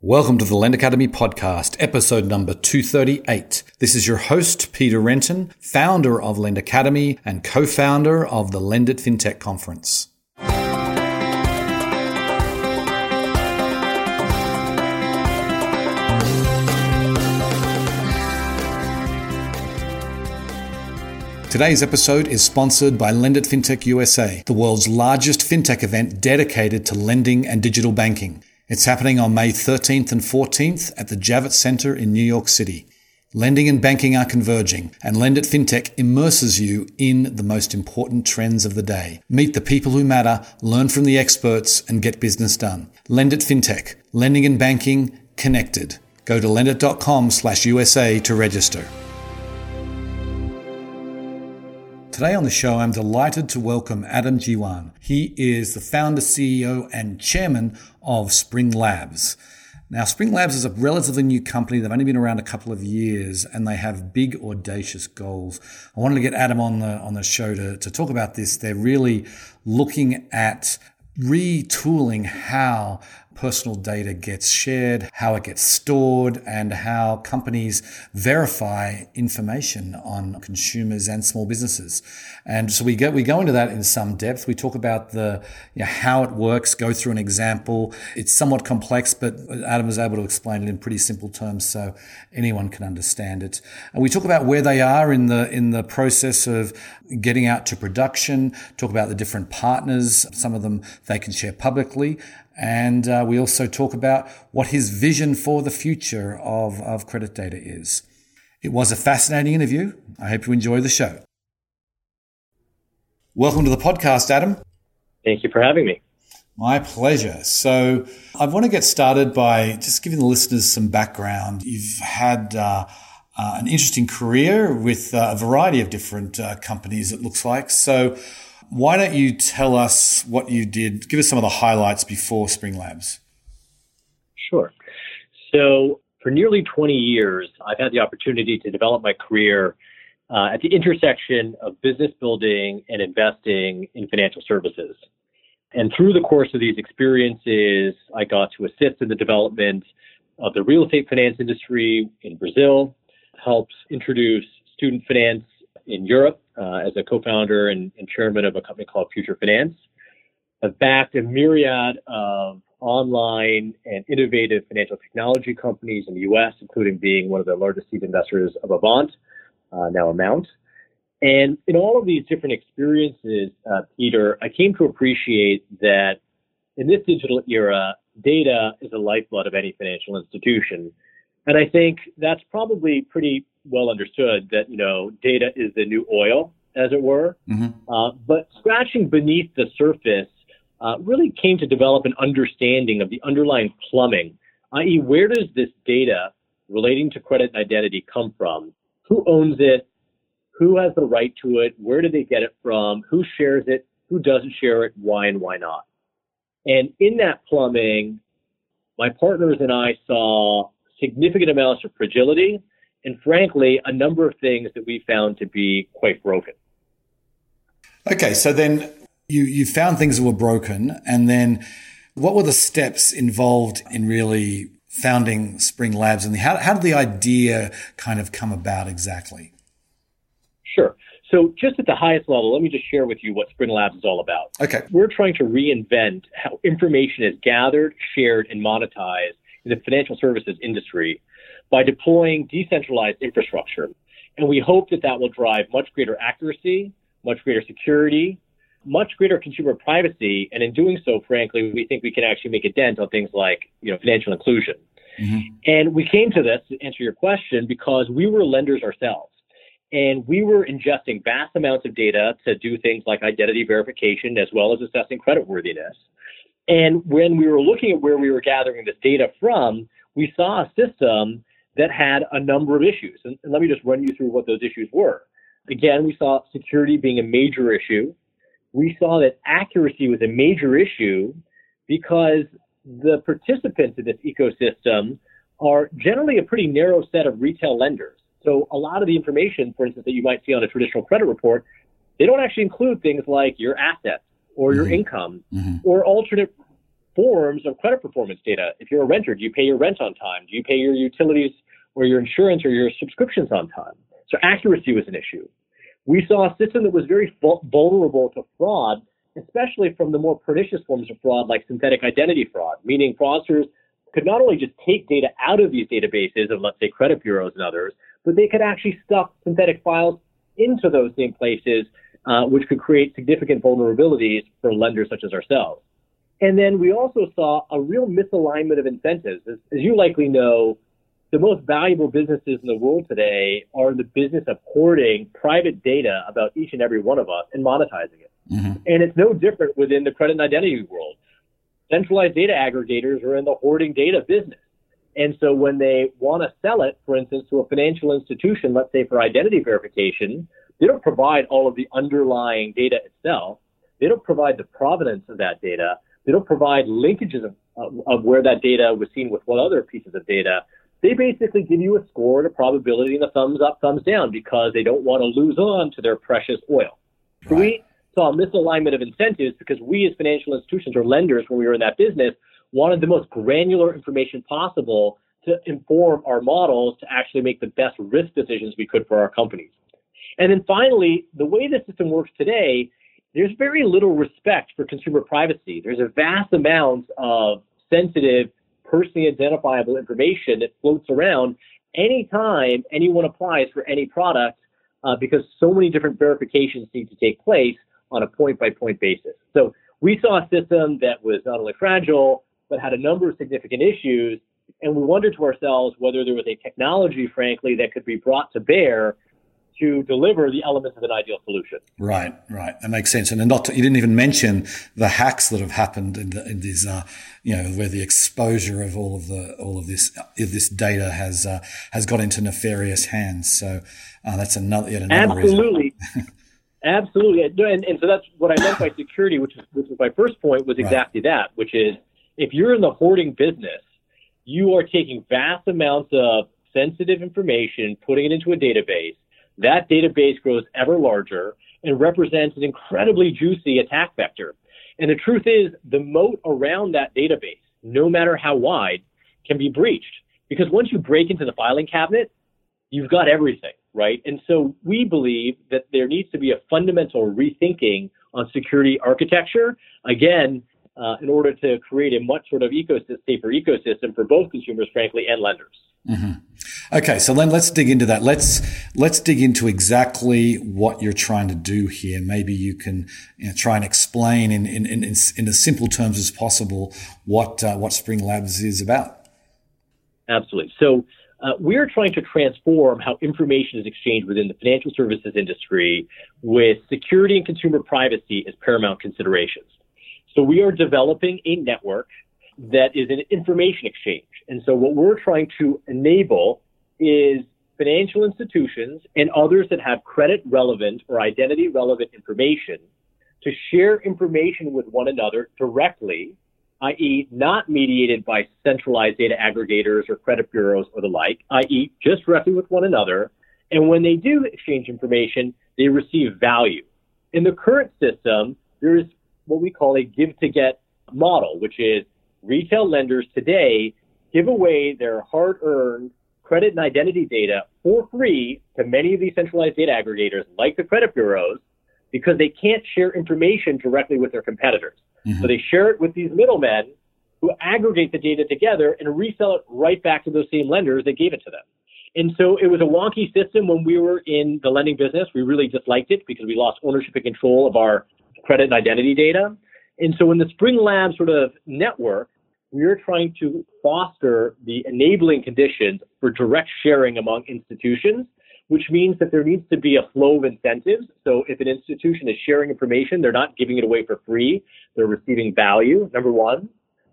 Welcome to the Lend Academy podcast, episode number 238. This is your host, Peter Renton, founder of Lend Academy and co-founder of the LendIt FinTech Conference. Today's episode is sponsored by LendIt FinTech USA, the world's largest fintech event dedicated to lending and digital banking. It's happening on May 13th and 14th at the Javits Center in New York City. Lending and banking are converging, and LendIt FinTech immerses you in the most important trends of the day. Meet the people who matter, learn from the experts, and get business done. LendIt FinTech, lending and banking connected. Go to lendit.com slash USA to register. Today on the show, I'm delighted to welcome Adam Jiwan. He is the founder, CEO, and chairman of Spring Labs. Now, Spring Labs is a relatively new company. They've only been around a couple of years and they have big, audacious goals. I wanted to get Adam on the, on the show to, to talk about this. They're really looking at retooling how personal data gets shared, how it gets stored, and how companies verify information on consumers and small businesses. And so we go we go into that in some depth. We talk about the you know, how it works, go through an example. It's somewhat complex, but Adam was able to explain it in pretty simple terms so anyone can understand it. And we talk about where they are in the in the process of getting out to production. Talk about the different partners. Some of them they can share publicly, and uh, we also talk about what his vision for the future of, of credit data is. It was a fascinating interview. I hope you enjoy the show. Welcome to the podcast, Adam. Thank you for having me. My pleasure. So, I want to get started by just giving the listeners some background. You've had uh, uh, an interesting career with uh, a variety of different uh, companies, it looks like. So, why don't you tell us what you did? Give us some of the highlights before Spring Labs. Sure. So, for nearly 20 years, I've had the opportunity to develop my career uh, at the intersection of business building and investing in financial services. And through the course of these experiences, I got to assist in the development of the real estate finance industry in Brazil, helped introduce student finance in Europe uh, as a co-founder and, and, chairman of a company called Future Finance. I've backed a myriad of online and innovative financial technology companies in the U.S., including being one of the largest seed investors of Avant, uh, now Amount. And in all of these different experiences, uh, Peter, I came to appreciate that in this digital era, data is the lifeblood of any financial institution. And I think that's probably pretty well understood that, you know, data is the new oil, as it were. Mm-hmm. Uh, but scratching beneath the surface uh, really came to develop an understanding of the underlying plumbing, i.e., where does this data relating to credit and identity come from? Who owns it? Who has the right to it? Where do they get it from? Who shares it? Who doesn't share it? Why and why not? And in that plumbing, my partners and I saw significant amounts of fragility and frankly, a number of things that we found to be quite broken. Okay, so then you, you found things that were broken, and then what were the steps involved in really founding Spring Labs, and how, how did the idea kind of come about exactly? Sure. So, just at the highest level, let me just share with you what Spring Labs is all about. Okay. We're trying to reinvent how information is gathered, shared, and monetized in the financial services industry by deploying decentralized infrastructure. And we hope that that will drive much greater accuracy, much greater security, much greater consumer privacy. And in doing so, frankly, we think we can actually make a dent on things like, you know, financial inclusion. Mm-hmm. And we came to this to answer your question because we were lenders ourselves. And we were ingesting vast amounts of data to do things like identity verification as well as assessing creditworthiness. And when we were looking at where we were gathering this data from, we saw a system that had a number of issues. And, and let me just run you through what those issues were. Again, we saw security being a major issue. We saw that accuracy was a major issue because the participants in this ecosystem are generally a pretty narrow set of retail lenders. So a lot of the information, for instance, that you might see on a traditional credit report, they don't actually include things like your assets or your mm-hmm. income mm-hmm. or alternate forms of credit performance data. If you're a renter, do you pay your rent on time? Do you pay your utilities or your insurance or your subscriptions on time? So accuracy was an issue. We saw a system that was very vulnerable to fraud, especially from the more pernicious forms of fraud like synthetic identity fraud, meaning fraudsters could not only just take data out of these databases of, let's say, credit bureaus and others, but they could actually stuff synthetic files into those same places, uh, which could create significant vulnerabilities for lenders such as ourselves. And then we also saw a real misalignment of incentives. As, as, you likely know, the most valuable businesses in the world today are the business of hoarding private data about each and every one of us and monetizing it. Mm-hmm. And it's no different within the credit and identity world. Centralized data aggregators are in the hoarding data business. And so when they want to sell it, for instance, to a financial institution, let's say for identity verification, they don't provide all of the underlying data itself. They don't provide the provenance of that data. They don't provide linkages of, of, of where that data was seen with what other pieces of data. They basically give you a score and a probability and a thumbs up, thumbs down because they don't want to lose on to their precious oil. Right. So we saw a misalignment of incentives because we as financial institutions or lenders, when we were in that business, wanted the most granular information possible to inform our models to actually make the best risk decisions we could for our companies. And then finally, the way the system works today there's very little respect for consumer privacy. There's a vast amount of sensitive, personally identifiable information that floats around anytime anyone applies for any product uh, because so many different verifications need to take place on a point by point basis. So we saw a system that was not only fragile, but had a number of significant issues. And we wondered to ourselves whether there was a technology, frankly, that could be brought to bear to deliver the elements of an ideal solution. Right, right. That makes sense. And not to, you didn't even mention the hacks that have happened in, the, in these, uh, you know, where the exposure of all of the all of this of this data has uh, has got into nefarious hands. So uh, that's another yet another absolutely. Absolutely, and, and so that's what I meant by security, which is which was my first point, was exactly right. that, which is if you're in the hoarding business, you are taking vast amounts of sensitive information, putting it into a database, that database grows ever larger and represents an incredibly juicy attack vector. And the truth is, the moat around that database, no matter how wide, can be breached. Because once you break into the filing cabinet, you've got everything, right? And so we believe that there needs to be a fundamental rethinking on security architecture. Again, uh, in order to create a much sort of ecosystem, safer ecosystem for both consumers, frankly, and lenders. Mm-hmm. Okay, so then let's dig into that. Let's let's dig into exactly what you're trying to do here. Maybe you can you know, try and explain in, in, in, in as simple terms as possible what uh, what Spring Labs is about. Absolutely. So uh, we're trying to transform how information is exchanged within the financial services industry with security and consumer privacy as paramount considerations. So we are developing a network that is an information exchange. And so what we're trying to enable is financial institutions and others that have credit relevant or identity relevant information to share information with one another directly, i.e., not mediated by centralized data aggregators or credit bureaus or the like, i.e., just directly with one another. And when they do exchange information, they receive value. In the current system, there is what we call a give to get model, which is retail lenders today give away their hard earned credit and identity data for free to many of these centralized data aggregators like the credit bureaus because they can't share information directly with their competitors. Mm-hmm. So they share it with these middlemen who aggregate the data together and resell it right back to those same lenders that gave it to them. And so it was a wonky system when we were in the lending business. We really disliked it because we lost ownership and control of our credit and identity data. And so in the Spring Lab sort of network, we are trying to foster the enabling conditions for direct sharing among institutions, which means that there needs to be a flow of incentives. So if an institution is sharing information, they're not giving it away for free. They're receiving value, number one.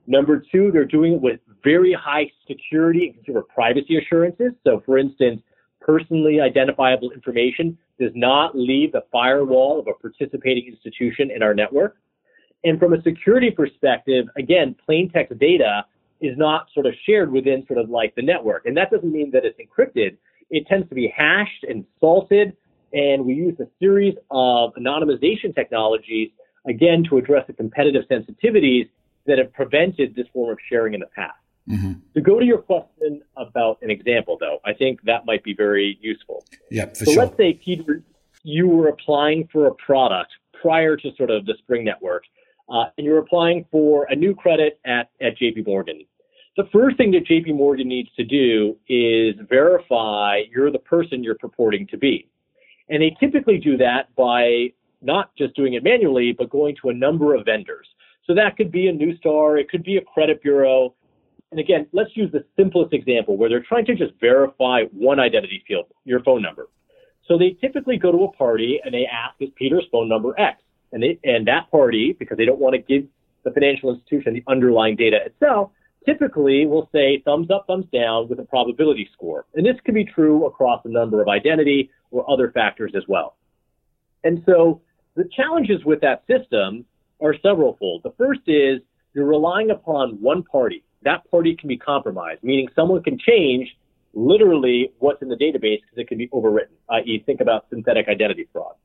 Number two, they're doing it with very high security and consumer privacy assurances. So for instance, personally identifiable information does not leave the firewall of a participating institution in our network. And from a security perspective, again, plain text data is not sort of shared within sort of like the network. And that doesn't mean that it's encrypted. It tends to be hashed and salted. And we use a series of anonymization technologies, again, to address the competitive sensitivities that have prevented this form of sharing in the past. Mm-hmm. To go to your question about an example, though, I think that might be very useful. Yeah, for so sure. let's say, Peter, you were applying for a product prior to sort of the Spring Network, uh, and you're applying for a new credit at, at JP Morgan. The first thing that JP Morgan needs to do is verify you're the person you're purporting to be. And they typically do that by not just doing it manually, but going to a number of vendors. So that could be a Neustar, it could be a credit bureau. And again, let's use the simplest example where they're trying to just verify one identity field, your phone number. So they typically go to a party and they ask, is Peter's phone number X? And, they, and that party, because they don't want to give the financial institution the underlying data itself, typically will say thumbs up, thumbs down with a probability score. And this can be true across a number of identity or other factors as well. And so the challenges with that system are several fold. The first is you're relying upon one party. That party can be compromised, meaning someone can change literally what's in the database because it can be overwritten, i.e., think about synthetic identity fraud.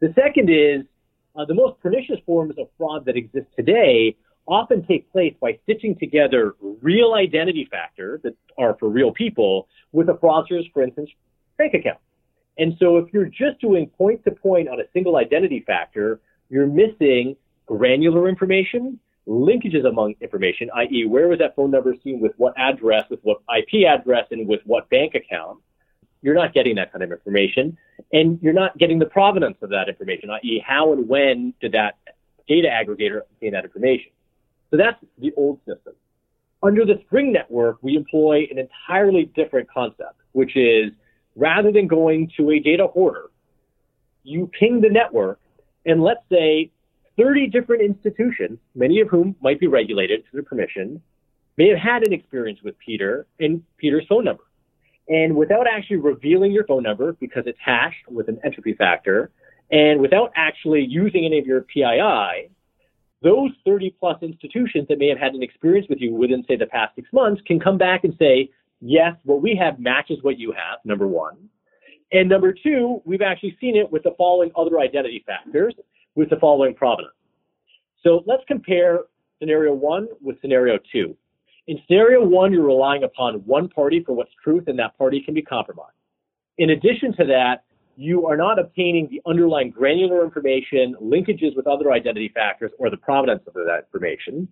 The second is uh, the most pernicious forms of fraud that exist today often take place by stitching together real identity factors that are for real people with a fraudster's, for instance, bank account. And so if you're just doing point to point on a single identity factor, you're missing granular information, linkages among information, i.e., where was that phone number seen with what address, with what IP address, and with what bank account. You're not getting that kind of information. And you're not getting the provenance of that information, i.e., how and when did that data aggregator obtain that information. So that's the old system. Under the Spring Network, we employ an entirely different concept, which is rather than going to a data hoarder, you ping the network and let's say 30 different institutions, many of whom might be regulated through permission, may have had an experience with Peter and Peter's phone number. And without actually revealing your phone number because it's hashed with an entropy factor, and without actually using any of your PII, those 30 plus institutions that may have had an experience with you within, say, the past six months can come back and say, yes, what we have matches what you have, number one. And number two, we've actually seen it with the following other identity factors with the following provenance. So let's compare scenario one with scenario two. In scenario one, you're relying upon one party for what's truth, and that party can be compromised. In addition to that, you are not obtaining the underlying granular information, linkages with other identity factors, or the provenance of that information.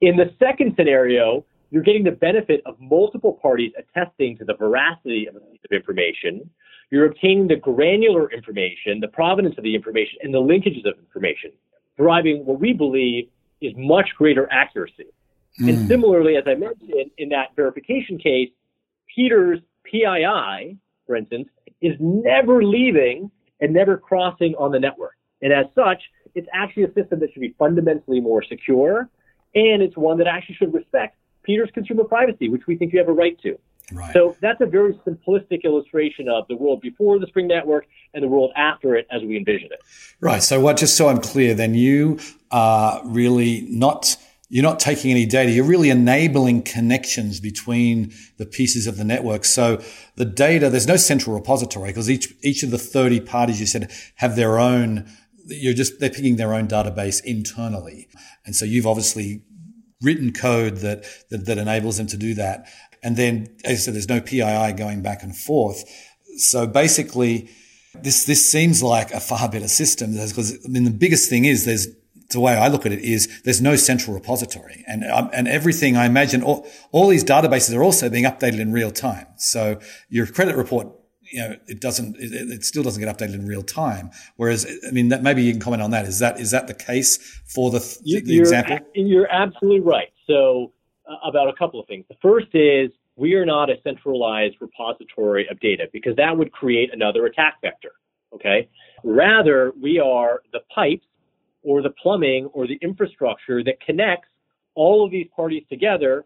In the second scenario, you're getting the benefit of multiple parties attesting to the veracity of a piece of information. You're obtaining the granular information, the provenance of the information, and the linkages of information, deriving what we believe is much greater accuracy. Mm. And similarly, as I mentioned in that verification case, Peter's PII, for instance, is never leaving and never crossing on the network. And as such, it's actually a system that should be fundamentally more secure, and it's one that actually should respect Peter's consumer privacy, which we think you have a right to. Right. So that's a very simplistic illustration of the world before the Spring Network and the world after it as we envision it. Right. So what? Just so I'm clear, then you are really not you're not taking any data. You're really enabling connections between the pieces of the network. So the data, there's no central repository because each, each of the 30 parties you said have their own, you're just, they're picking their own database internally. And so you've obviously written code that, that, that enables them to do that. And then, as I said, there's no PII going back and forth. So basically, this this seems like a far better system because I mean the biggest thing is there's the way I look at it is there's no central repository and, um, and everything I imagine all, all these databases are also being updated in real time. So your credit report, you know, it doesn't, it, it still doesn't get updated in real time. Whereas, I mean, that maybe you can comment on that. Is that, is that the case for the, the you're, example? You're absolutely right. So uh, about a couple of things. The first is we are not a centralized repository of data because that would create another attack vector. Okay. Rather, we are the pipes or the plumbing or the infrastructure that connects all of these parties together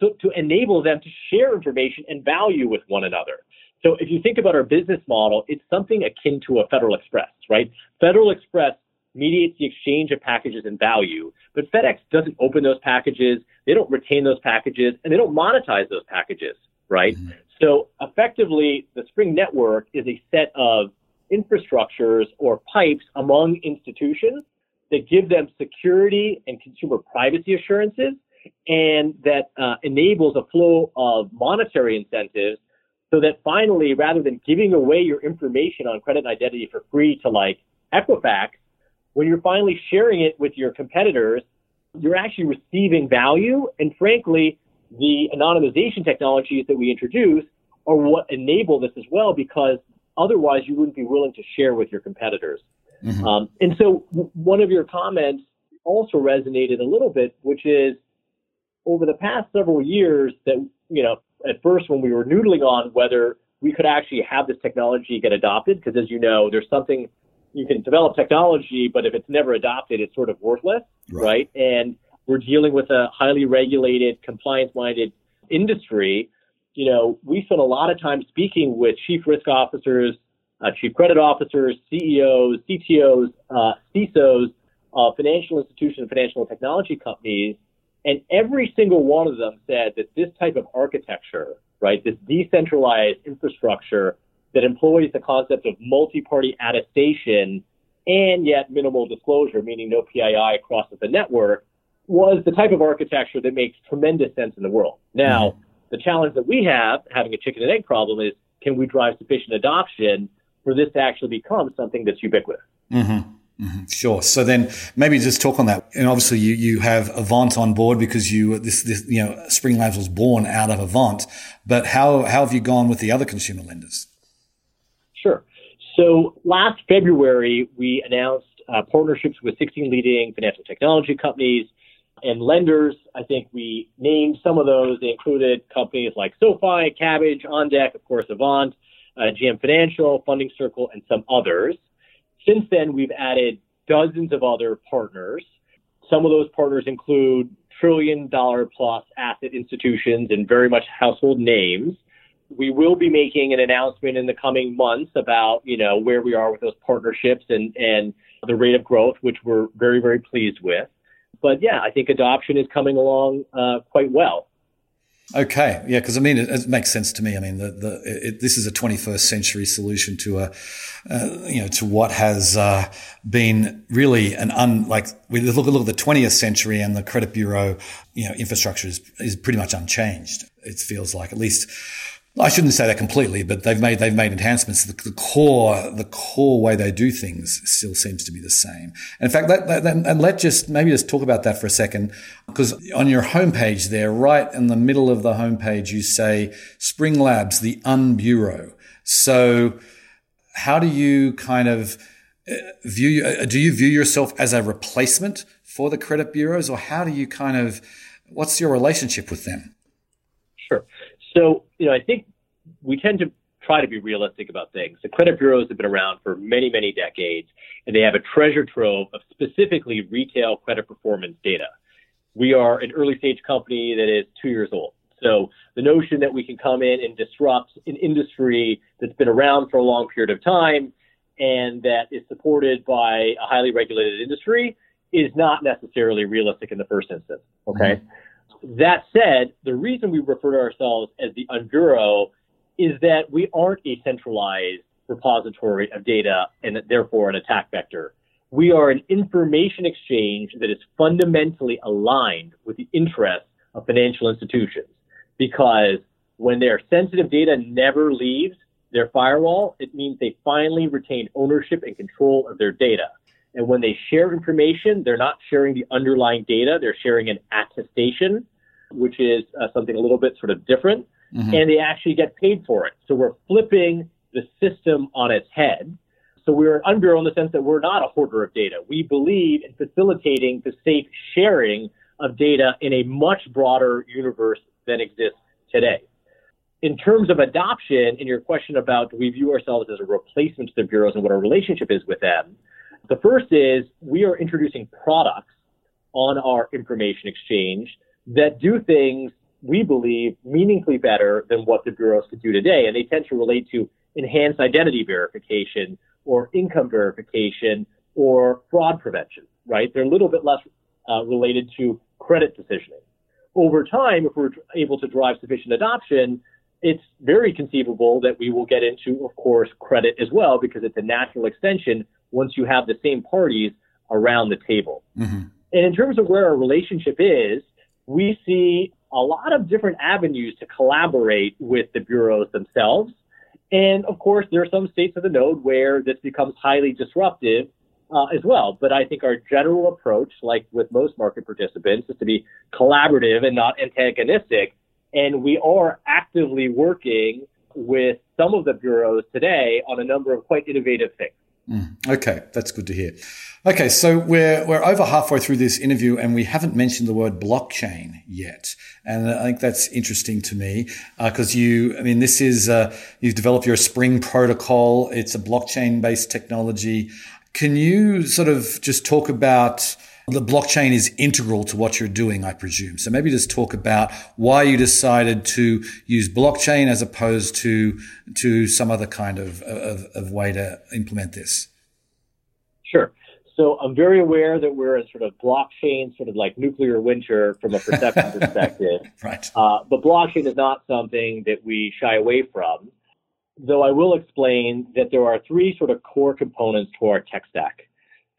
so, to enable them to share information and value with one another. So if you think about our business model, it's something akin to a Federal Express, right? Federal Express mediates the exchange of packages and value, but FedEx doesn't open those packages, they don't retain those packages, and they don't monetize those packages, right? Mm-hmm. So effectively, the Spring Network is a set of infrastructures or pipes among institutions that give them security and consumer privacy assurances and that uh, enables a flow of monetary incentives so that finally, rather than giving away your information on credit and identity for free to like Equifax, when you're finally sharing it with your competitors, you're actually receiving value. And frankly, the anonymization technologies that we introduce are what enable this as well, because otherwise you wouldn't be willing to share with your competitors. Mm-hmm. Um, and so w- one of your comments also resonated a little bit, which is over the past several years that, you know, at first when we were noodling on whether we could actually have this technology get adopted, because as you know, there's something you can develop technology, but if it's never adopted, it's sort of worthless, right? right? And we're dealing with a highly regulated, compliance-minded industry. You know, we spent a lot of time speaking with chief risk officers, uh, chief credit officers, CEOs, CTOs, uh, CISOs, uh, financial institutions, financial technology companies, and every single one of them said that this type of architecture, right, this decentralized infrastructure that employs the concept of multi-party attestation and yet minimal disclosure, meaning no PII across the network, was the type of architecture that makes tremendous sense in the world. Now, mm-hmm. the challenge that we have, having a chicken and egg problem, is can we drive sufficient adoption for this to actually become something that's ubiquitous? Mm-hmm. Mm-hmm. Sure. So then maybe just talk on that. And obviously you, you have Avant on board because you, this, this, you know, Spring Labs was born out of Avant, but how, how have you gone with the other consumer lenders? Sure. So last February, we announced uh, partnerships with 16 leading financial technology companies and lenders. I think we named some of those. They included companies like SoFi, Kabbage, OnDeck, of course, Avant, uh, GM Financial, Funding Circle, and some others. Since then, we've added dozens of other partners. Some of those partners include trillion dollar plus asset institutions and very much household names. We will be making an announcement in the coming months about, you know, where we are with those partnerships and, and the rate of growth, which we're very, very pleased with. But yeah, I think adoption is coming along uh, quite well. Okay, yeah, because I mean, it, it, makes sense to me. I mean, the, the it, this is a 21st century solution to a, uh, you know, to what has uh, been really an un like we look look at the 20th century and the credit bureau, you know, infrastructure is is pretty much unchanged. It feels like at least I shouldn't say that completely, but they've made they've made enhancements. The, the, core the core way they do things still seems to be the same. And in fact, that, that, and let just maybe just talk about that for a second, because on your homepage there, right in the middle of the homepage, you say Spring Labs, the Unbureau. So, how do you kind of uh, view? Uh, do you view yourself as a replacement for the credit bureaus, or how do you kind of? What's your relationship with them? Sure. So, you know, I think we tend to try to be realistic about things. The credit bureaus have been around for many, many decades, and they have a treasure trove of specifically retail credit performance data. We are an early stage company that is two years old. So the notion that we can come in and disrupt an industry that's been around for a long period of time and that is supported by a highly regulated industry is not necessarily realistic in the first instance. Okay. Mm-hmm. That said, the reason we refer to ourselves as the Unbureau is that we aren't a centralized repository of data and therefore an attack vector. We are an information exchange that is fundamentally aligned with the interests of financial institutions because when their sensitive data never leaves their firewall, it means they finally retain ownership and control of their data. And when they share information, they're not sharing the underlying data, they're sharing an attestation, which is uh, something a little bit sort of different, mm-hmm. and they actually get paid for it. So we're flipping the system on its head. So we're an unbureau in the sense that we're not a hoarder of data. We believe in facilitating the safe sharing of data in a much broader universe than exists today. In terms of adoption, in your question about do we view ourselves as a replacement to the bureaus and what our relationship is with them, the first is we are introducing products on our information exchange that do things we believe meaningfully better than what the bureaus could do today. And they tend to relate to enhanced identity verification or income verification or fraud prevention, right? They're a little bit less uh, related to credit decisioning. Over time, if we're able to drive sufficient adoption, it's very conceivable that we will get into, of course, credit as well, because it's a natural extension once you have the same parties around the table. Mm-hmm. And in terms of where our relationship is, we see a lot of different avenues to collaborate with the bureaus themselves. And of course, there are some states of the node where this becomes highly disruptive uh, as well. But I think our general approach, like with most market participants, is to be collaborative and not antagonistic. And we are actively working with some of the bureaus today on a number of quite innovative things. Mm, okay, that's good to hear. Okay, so we're we're over halfway through this interview, and we haven't mentioned the word blockchain yet, and I think that's interesting to me because uh, you, I mean, this is uh, you've developed your Spring protocol. It's a blockchain based technology. Can you sort of just talk about the blockchain is integral to what you're doing, I presume. So maybe just talk about why you decided to use blockchain as opposed to to some other kind of, of, of way to implement this. Sure. So I'm very aware that we're in sort of blockchain, sort of like nuclear winter from a perception perspective. Right. Uh, but blockchain is not something that we shy away from. Though I will explain that there are three sort of core components to our tech stack.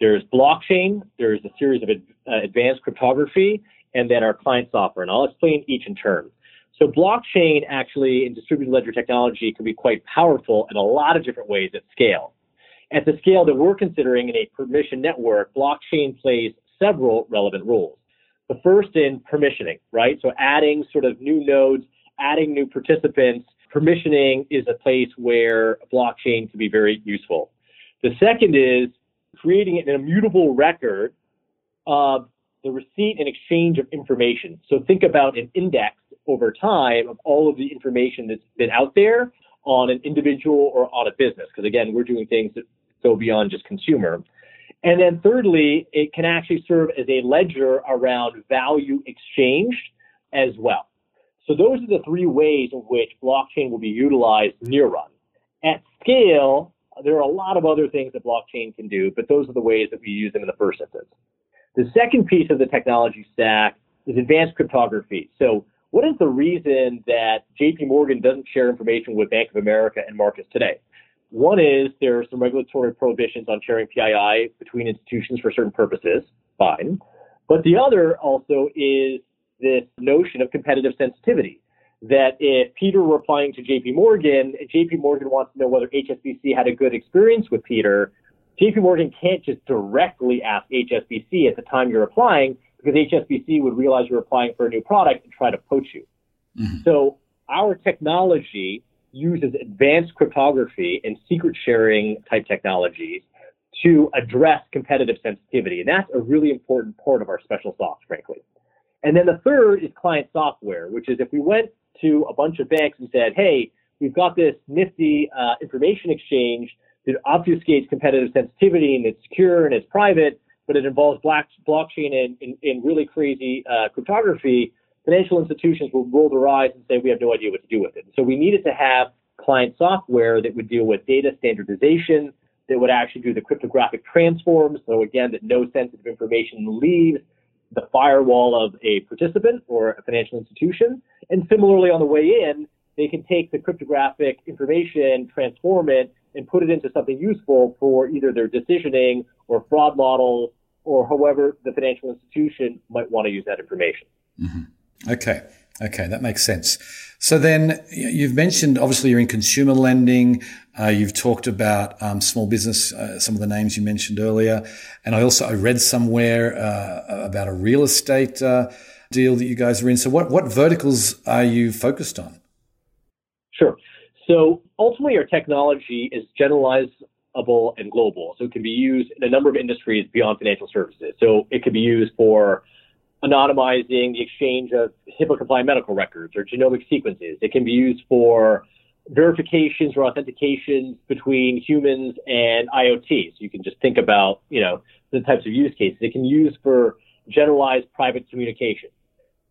There's blockchain, there's a series of ad, uh, advanced cryptography, and then our client software. And I'll explain each in turn. So blockchain actually in distributed ledger technology can be quite powerful in a lot of different ways at scale. At the scale that we're considering in a permission network, blockchain plays several relevant roles. The first in permissioning, right? So adding sort of new nodes, adding new participants, permissioning is a place where blockchain can be very useful. The second is creating an immutable record of the receipt and exchange of information. So think about an index over time of all of the information that's been out there on an individual or on a business. Because again, we're doing things that go beyond just consumer. And then thirdly, it can actually serve as a ledger around value exchanged as well. So those are the three ways in which blockchain will be utilized near run. At scale, there are a lot of other things that blockchain can do, but those are the ways that we use them in the first instance. The second piece of the technology stack is advanced cryptography. So what is the reason that JP Morgan doesn't share information with Bank of America and Marcus today? One is there are some regulatory prohibitions on sharing PII between institutions for certain purposes. Fine. But the other also is this notion of competitive sensitivity that if Peter were applying to JP Morgan, JP Morgan wants to know whether HSBC had a good experience with Peter, JP Morgan can't just directly ask HSBC at the time you're applying because HSBC would realize you're applying for a new product and try to poach you. Mm-hmm. So our technology uses advanced cryptography and secret sharing type technologies to address competitive sensitivity. And that's a really important part of our special sauce, frankly. And then the third is client software, which is if we went to a bunch of banks and said, hey, we've got this nifty uh, information exchange that obfuscates competitive sensitivity and it's secure and it's private, but it involves black, blockchain and, and, and really crazy uh, cryptography, financial institutions will roll their eyes and say, we have no idea what to do with it. So we needed to have client software that would deal with data standardization, that would actually do the cryptographic transforms. So again, that no sensitive information leaves the firewall of a participant or a financial institution. And similarly, on the way in, they can take the cryptographic information, transform it, and put it into something useful for either their decisioning or fraud models or however the financial institution might want to use that information. Mm-hmm. Okay. Okay, that makes sense. So then you've mentioned obviously you're in consumer lending. Uh, you've talked about um, small business, uh, some of the names you mentioned earlier, and I also I read somewhere uh, about a real estate uh, deal that you guys are in. So what what verticals are you focused on? Sure. So ultimately, our technology is generalizable and global, so it can be used in a number of industries beyond financial services. So it can be used for anonymizing the exchange of HIPAA compliant medical records or genomic sequences. It can be used for verifications or authentications between humans and IoT. So you can just think about, you know, the types of use cases. It can use for generalized private communication.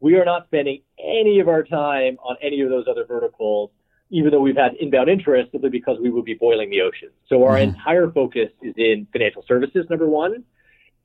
We are not spending any of our time on any of those other verticals, even though we've had inbound interest simply because we would be boiling the ocean. So our mm-hmm. entire focus is in financial services, number one,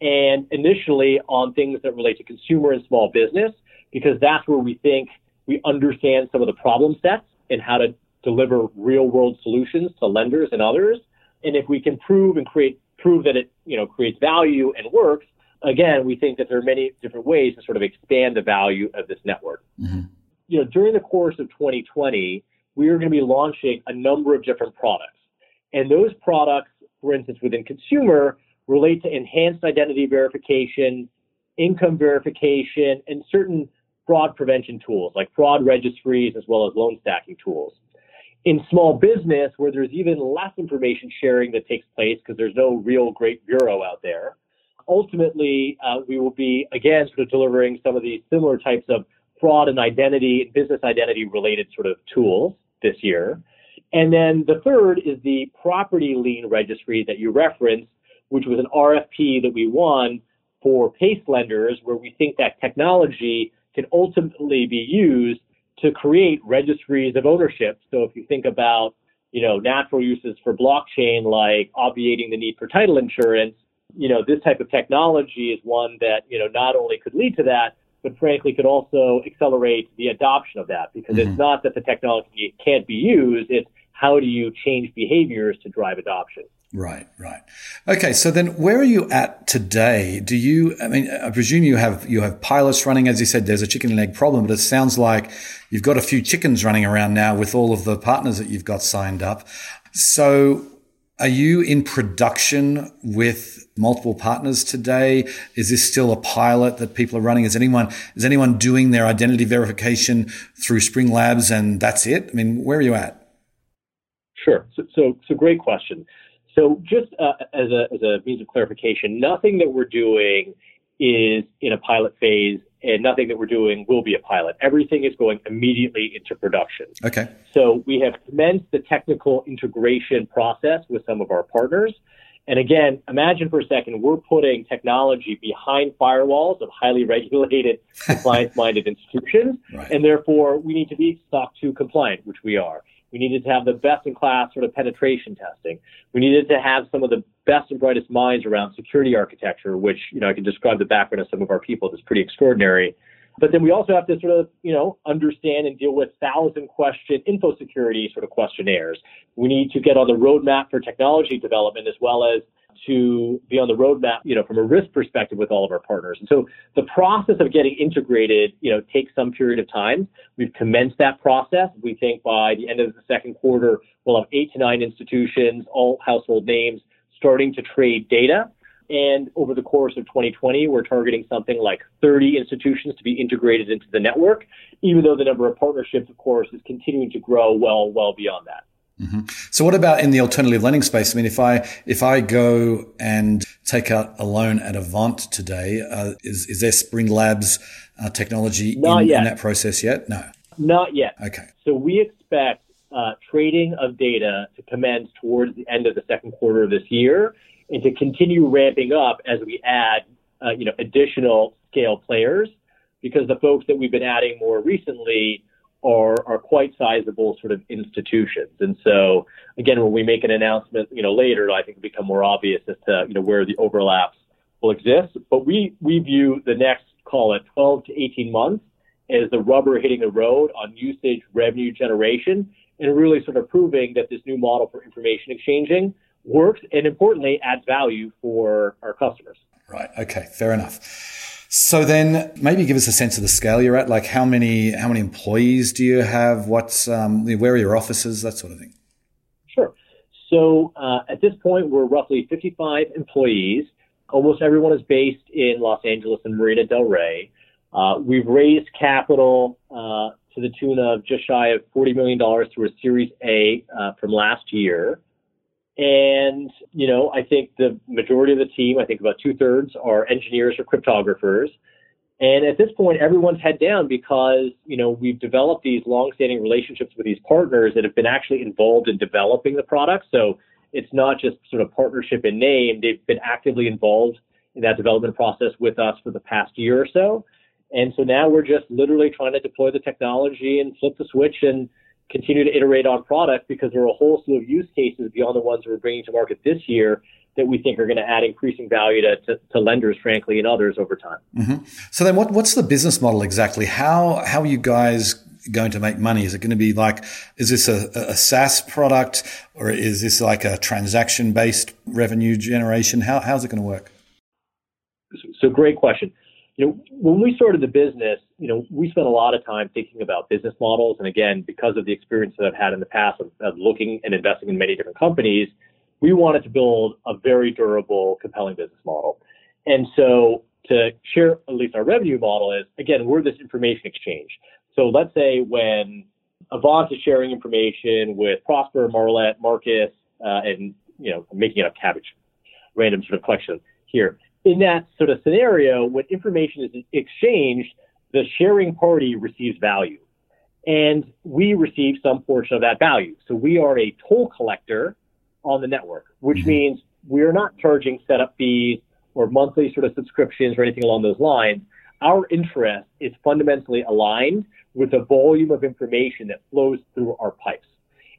and initially on things that relate to consumer and small business, because that's where we think we understand some of the problem sets and how to deliver real world solutions to lenders and others. And if we can prove and create, prove that it you know, creates value and works, again, we think that there are many different ways to sort of expand the value of this network. Mm-hmm. You know, during the course of 2020, we are going to be launching a number of different products. And those products, for instance, within consumer, relate to enhanced identity verification, income verification, and certain fraud prevention tools like fraud registries as well as loan stacking tools. In small business, where there's even less information sharing that takes place because there's no real great bureau out there, ultimately uh, we will be again sort of delivering some of these similar types of fraud and identity, and business identity related sort of tools this year. And then the third is the property lien registry that you referenced, which was an RFP that we won for PACE lenders, where we think that technology can ultimately be used to create registries of ownership. So if you think about, you know, natural uses for blockchain, like obviating the need for title insurance, you know, this type of technology is one that, you know, not only could lead to that, but frankly could also accelerate the adoption of that because mm-hmm. it's not that the technology can't be used, it's how do you change behaviors to drive adoption. Right, right. Okay, so then where are you at today? Do you I mean I presume you have you have pilots running as you said there's a chicken and egg problem, but it sounds like you've got a few chickens running around now with all of the partners that you've got signed up. So are you in production with multiple partners today? Is this still a pilot that people are running? Is anyone is anyone doing their identity verification through Spring Labs and that's it? I mean, where are you at? Sure. So, so, so great question. So just uh, as, a, as a means of clarification, nothing that we're doing is in a pilot phase and nothing that we're doing will be a pilot. Everything is going immediately into production. Okay. So we have commenced the technical integration process with some of our partners. And again, imagine for a second, we're putting technology behind firewalls of highly regulated, compliance minded institutions. Right. And therefore, we need to be SOC 2 compliant, which we are. We needed to have the best in class sort of penetration testing. We needed to have some of the best and brightest minds around security architecture, which, you know, I can describe the background of some of our people that's pretty extraordinary. But then we also have to sort of, you know, understand and deal with thousand question info security sort of questionnaires. We need to get on the roadmap for technology development as well as to be on the roadmap, you know, from a risk perspective with all of our partners. And so the process of getting integrated, you know, takes some period of time. We've commenced that process. We think by the end of the second quarter, we'll have eight to nine institutions, all household names, starting to trade data. And over the course of 2020, we're targeting something like 30 institutions to be integrated into the network, even though the number of partnerships, of course, is continuing to grow well, well beyond that. Mm-hmm. So, what about in the alternative lending space? I mean, if I if I go and take out a loan at Avant today, uh, is is there Spring Labs uh, technology in, in, that process yet? No, not yet. Okay. So we expect uh, trading of data to commence towards the end of the second quarter of this year, and to continue ramping up as we add, uh, you know, additional scale players, because the folks that we've been adding more recently are, are quite sizable sort of institutions. And so again, when we make an announcement, you know, later, I think it'll become more obvious as to, you know, where the overlaps will exist. But we, we view the next, call it 12 to 18 months as the rubber hitting the road on usage revenue generation and really sort of proving that this new model for information exchanging works and importantly adds value for our customers. Right. Okay. Fair enough. So then maybe give us a sense of the scale you're at. Like how many, how many employees do you have? What's, um, where are your offices? That sort of thing. Sure. So uh, at this point, we're roughly 55 employees. Almost everyone is based in Los Angeles and Marina Del Rey. Uh, we've raised capital uh, to the tune of just shy of $40 million through a Series A uh, from last year. And, you know, I think the majority of the team, I think about two thirds are engineers or cryptographers. And at this point, everyone's head down because, you know, we've developed these long-standing relationships with these partners that have been actually involved in developing the product. So it's not just sort of partnership in name. They've been actively involved in that development process with us for the past year or so. And so now we're just literally trying to deploy the technology and flip the switch and continue to iterate on product because there are a whole slew of use cases beyond the ones we're bringing to market this year that we think are going to add increasing value to, to, to lenders, frankly, and others over time. Mm-hmm. So then, what, what's the business model exactly? How how are you guys going to make money? Is it going to be like, is this a, a SaaS product or is this like a transaction based revenue generation? How, how's it going to work? So great question. You know, when we started the business, you know, we spent a lot of time thinking about business models. And again, because of the experience that I've had in the past of, of looking and investing in many different companies, we wanted to build a very durable, compelling business model. And so to share at least our revenue model is, again, we're this information exchange. So let's say when Avant is sharing information with Prosper, Marlette, Marcus, uh, and you know, making it up Kabbage, random sort of collection here. In that sort of scenario, when information is exchanged, the sharing party receives value, and we receive some portion of that value. So we are a toll collector on the network, which mm-hmm. means we are not charging setup fees or monthly sort of subscriptions or anything along those lines. Our interest is fundamentally aligned with the volume of information that flows through our pipes.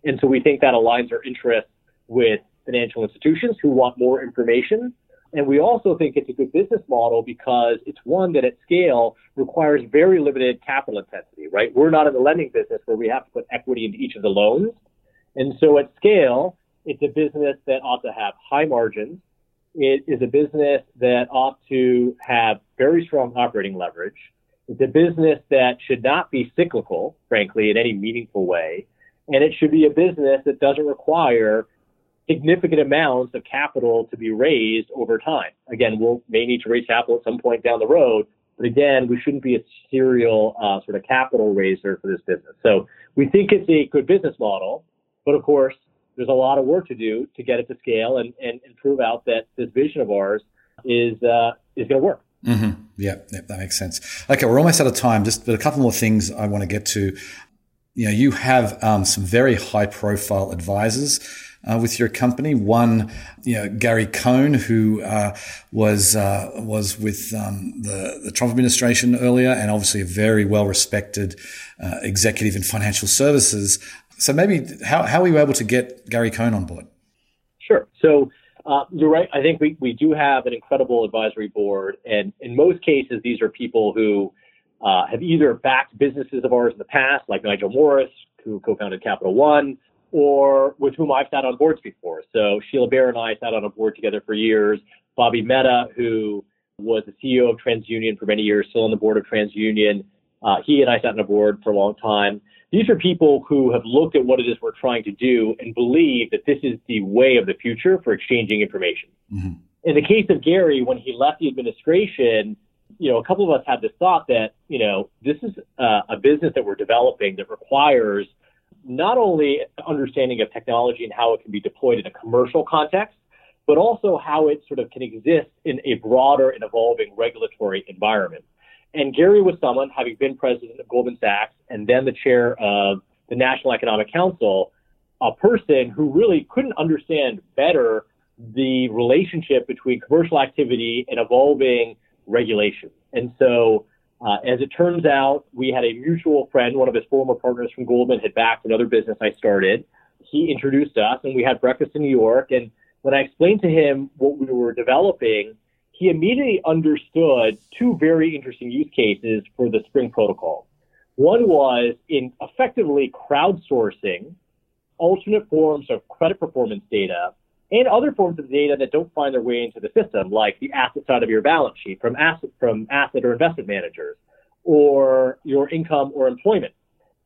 And so we think that aligns our interests with financial institutions who want more information. And we also think it's a good business model because it's one that at scale requires very limited capital intensity, right? We're not in the lending business where we have to put equity into each of the loans. And so at scale, it's a business that ought to have high margins. It is a business that ought to have very strong operating leverage. It's a business that should not be cyclical, frankly, in any meaningful way. And it should be a business that doesn't require significant amounts of capital to be raised over time. Again, we'll may need to raise capital at some point down the road, but again, we shouldn't be a serial uh, sort of capital raiser for this business. So we think it's a good business model, but of course, there's a lot of work to do to get it to scale and, and, and prove out that this vision of ours is uh, is going to work. Mm-hmm. Yeah, yeah, that makes sense. Okay, we're almost out of time. Just a couple more things I want to get to. You know, you have um, some very high profile advisors. Uh, with your company. One, you know, Gary Cohn, who uh, was uh, was with um, the, the Trump administration earlier, and obviously a very well respected uh, executive in financial services. So maybe how, how were you able to get Gary Cohn on board? Sure. So uh, you're right. I think we, we do have an incredible advisory board. And in most cases, these are people who uh, have either backed businesses of ours in the past, like Nigel Morris, who co founded Capital One, or with whom I've sat on boards before. So Sheila Bair and I sat on a board together for years. Bobby Mehta, who was the CEO of TransUnion for many years, still on the board of TransUnion. Uh, he and I sat on a board for a long time. These are people who have looked at what it is we're trying to do and believe that this is the way of the future for exchanging information. Mm-hmm. In the case of Gary, when he left the administration, you know, a couple of us had this thought that, you know, this is uh, a business that we're developing that requires not only understanding of technology and how it can be deployed in a commercial context, but also how it sort of can exist in a broader and evolving regulatory environment. And Gary was someone, having been president of Goldman Sachs and then the chair of the National Economic Council, a person who really couldn't understand better the relationship between commercial activity and evolving regulation. And so, uh, as it turns out, we had a mutual friend, one of his former partners from Goldman, had backed another business I started. He introduced us, and we had breakfast in New York. And when I explained to him what we were developing, he immediately understood two very interesting use cases for the Spring protocol. One was in effectively crowdsourcing alternate forms of credit performance data and other forms of data that don't find their way into the system, like the asset side of your balance sheet from asset from asset or investment managers, or your income or employment.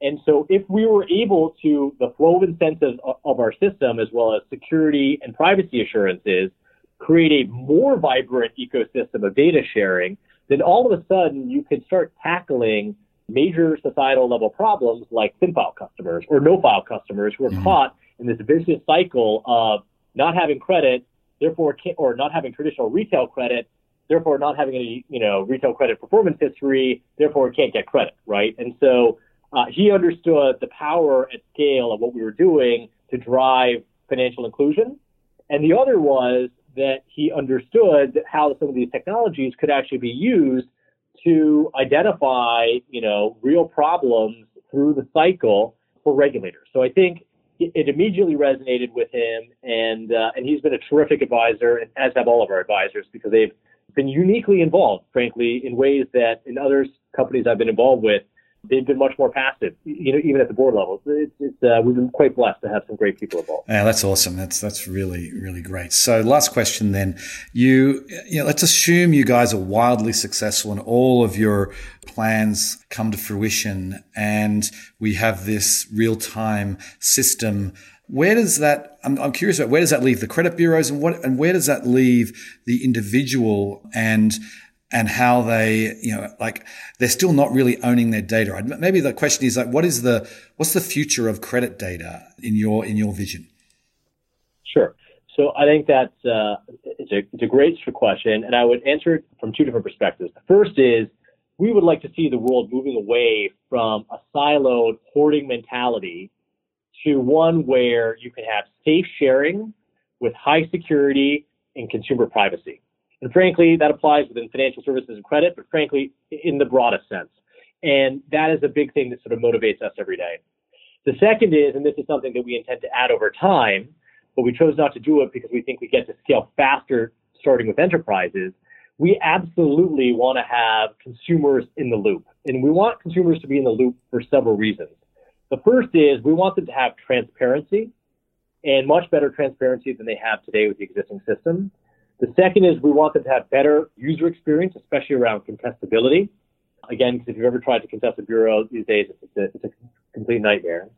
And so, if we were able to the flow of incentives of our system, as well as security and privacy assurances, create a more vibrant ecosystem of data sharing, then all of a sudden you can start tackling major societal level problems like thin file customers or no file customers who are mm-hmm. caught in this vicious cycle of not having credit, therefore, or not having traditional retail credit, therefore not having any, you know, retail credit performance history, therefore can't get credit, right? And so uh, he understood the power at scale of what we were doing to drive financial inclusion. And the other was that he understood how some of these technologies could actually be used to identify, you know, real problems through the cycle for regulators. So I think it immediately resonated with him, and uh, and he's been a terrific advisor, and as have all of our advisors, because they've been uniquely involved, frankly, in ways that in other companies I've been involved with, they've been much more passive, you know, even at the board level. It's, it's uh, we've been quite blessed to have some great people involved. Yeah, that's awesome. That's that's really really great. So, last question then. You, you know, let's assume you guys are wildly successful and all of your plans come to fruition, and we have this real time system. Where does that? I'm, I'm curious about where does that leave the credit bureaus, and what and where does that leave the individual and and how they, you know, like they're still not really owning their data. Maybe the question is like, what is the, what's the future of credit data in your, in your vision? Sure. So I think that's, uh, it's a, it's a great question. And I would answer it from two different perspectives. The first is we would like to see the world moving away from a siloed hoarding mentality to one where you can have safe sharing with high security and consumer privacy. And frankly, that applies within financial services and credit, but frankly, in the broadest sense. And that is a big thing that sort of motivates us every day. The second is, and this is something that we intend to add over time, but we chose not to do it because we think we get to scale faster starting with enterprises. We absolutely want to have consumers in the loop. And we want consumers to be in the loop for several reasons. The first is we want them to have transparency and much better transparency than they have today with the existing system. The second is we want them to have better user experience, especially around contestability. Again, because if you've ever tried to contest a bureau these days, it's a, it's a complete nightmare.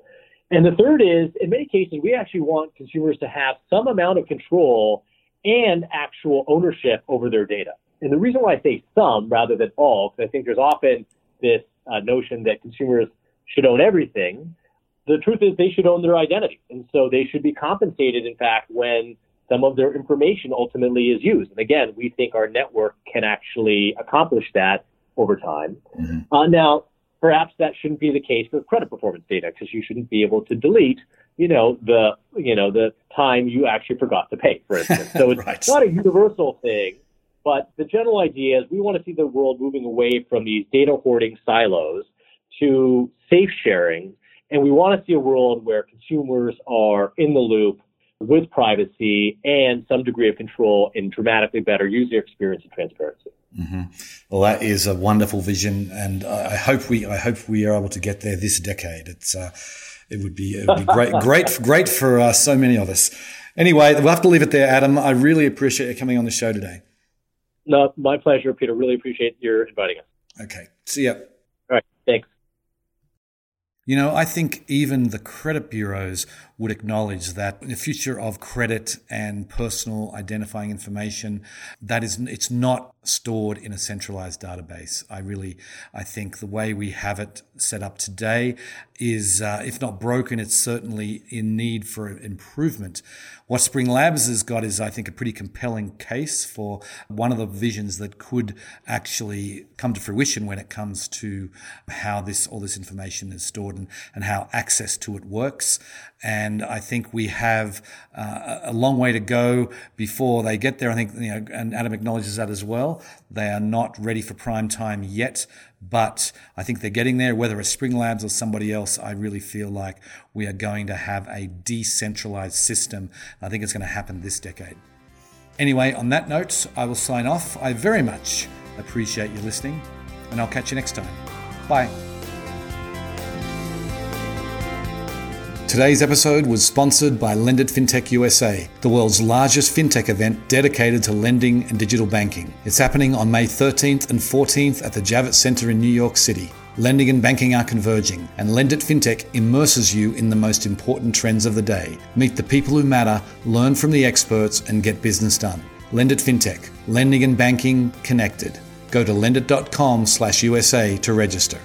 And the third is, in many cases, we actually want consumers to have some amount of control and actual ownership over their data. And the reason why I say some rather than all, because I think there's often this uh, notion that consumers should own everything. The truth is they should own their identity. And so they should be compensated, in fact, when some of their information ultimately is used. And again, we think our network can actually accomplish that over time. Mm-hmm. Uh, now, perhaps that shouldn't be the case for credit performance data because you shouldn't be able to delete, you know, the you know the time you actually forgot to pay, for instance. So it's right. not a universal thing, but the general idea is we want to see the world moving away from these data hoarding silos to safe sharing, and we want to see a world where consumers are in the loop with privacy and some degree of control and dramatically better user experience and transparency. Mm-hmm. Well, that is a wonderful vision, and I hope we I hope we are able to get there this decade. It's uh, it would be it would be great great great for uh, so many of us. Anyway, we'll have to leave it there, Adam. I really appreciate you coming on the show today. No, my pleasure, Peter. Really appreciate your inviting us. Okay, see ya. All right, thanks. You know, I think even the credit bureaus would acknowledge that the future of credit and personal identifying information, that is, it's not stored in a centralized database. I really, I think the way we have it set up today is, uh, if not broken, it's certainly in need for improvement. What Spring Labs has got is, I think, a pretty compelling case for one of the visions that could actually come to fruition when it comes to how this all this information is stored and, and how access to it works. And I think we have uh, a long way to go before they get there. I think, you know, and Adam acknowledges that as well. They are not ready for prime time yet, but I think they're getting there. Whether it's Spring Labs or somebody else, I really feel like we are going to have a decentralized system. I think it's going to happen this decade. Anyway, on that note, I will sign off. I very much appreciate you listening, and I'll catch you next time. Bye. Today's episode was sponsored by LendIt FinTech USA, the world's largest fintech event dedicated to lending and digital banking. It's happening on May 13th and 14th at the Javits Center in New York City. Lending and banking are converging, and LendIt FinTech immerses you in the most important trends of the day. Meet the people who matter, learn from the experts, and get business done. LendIt FinTech, lending and banking connected. Go to lendit.com/usa to register.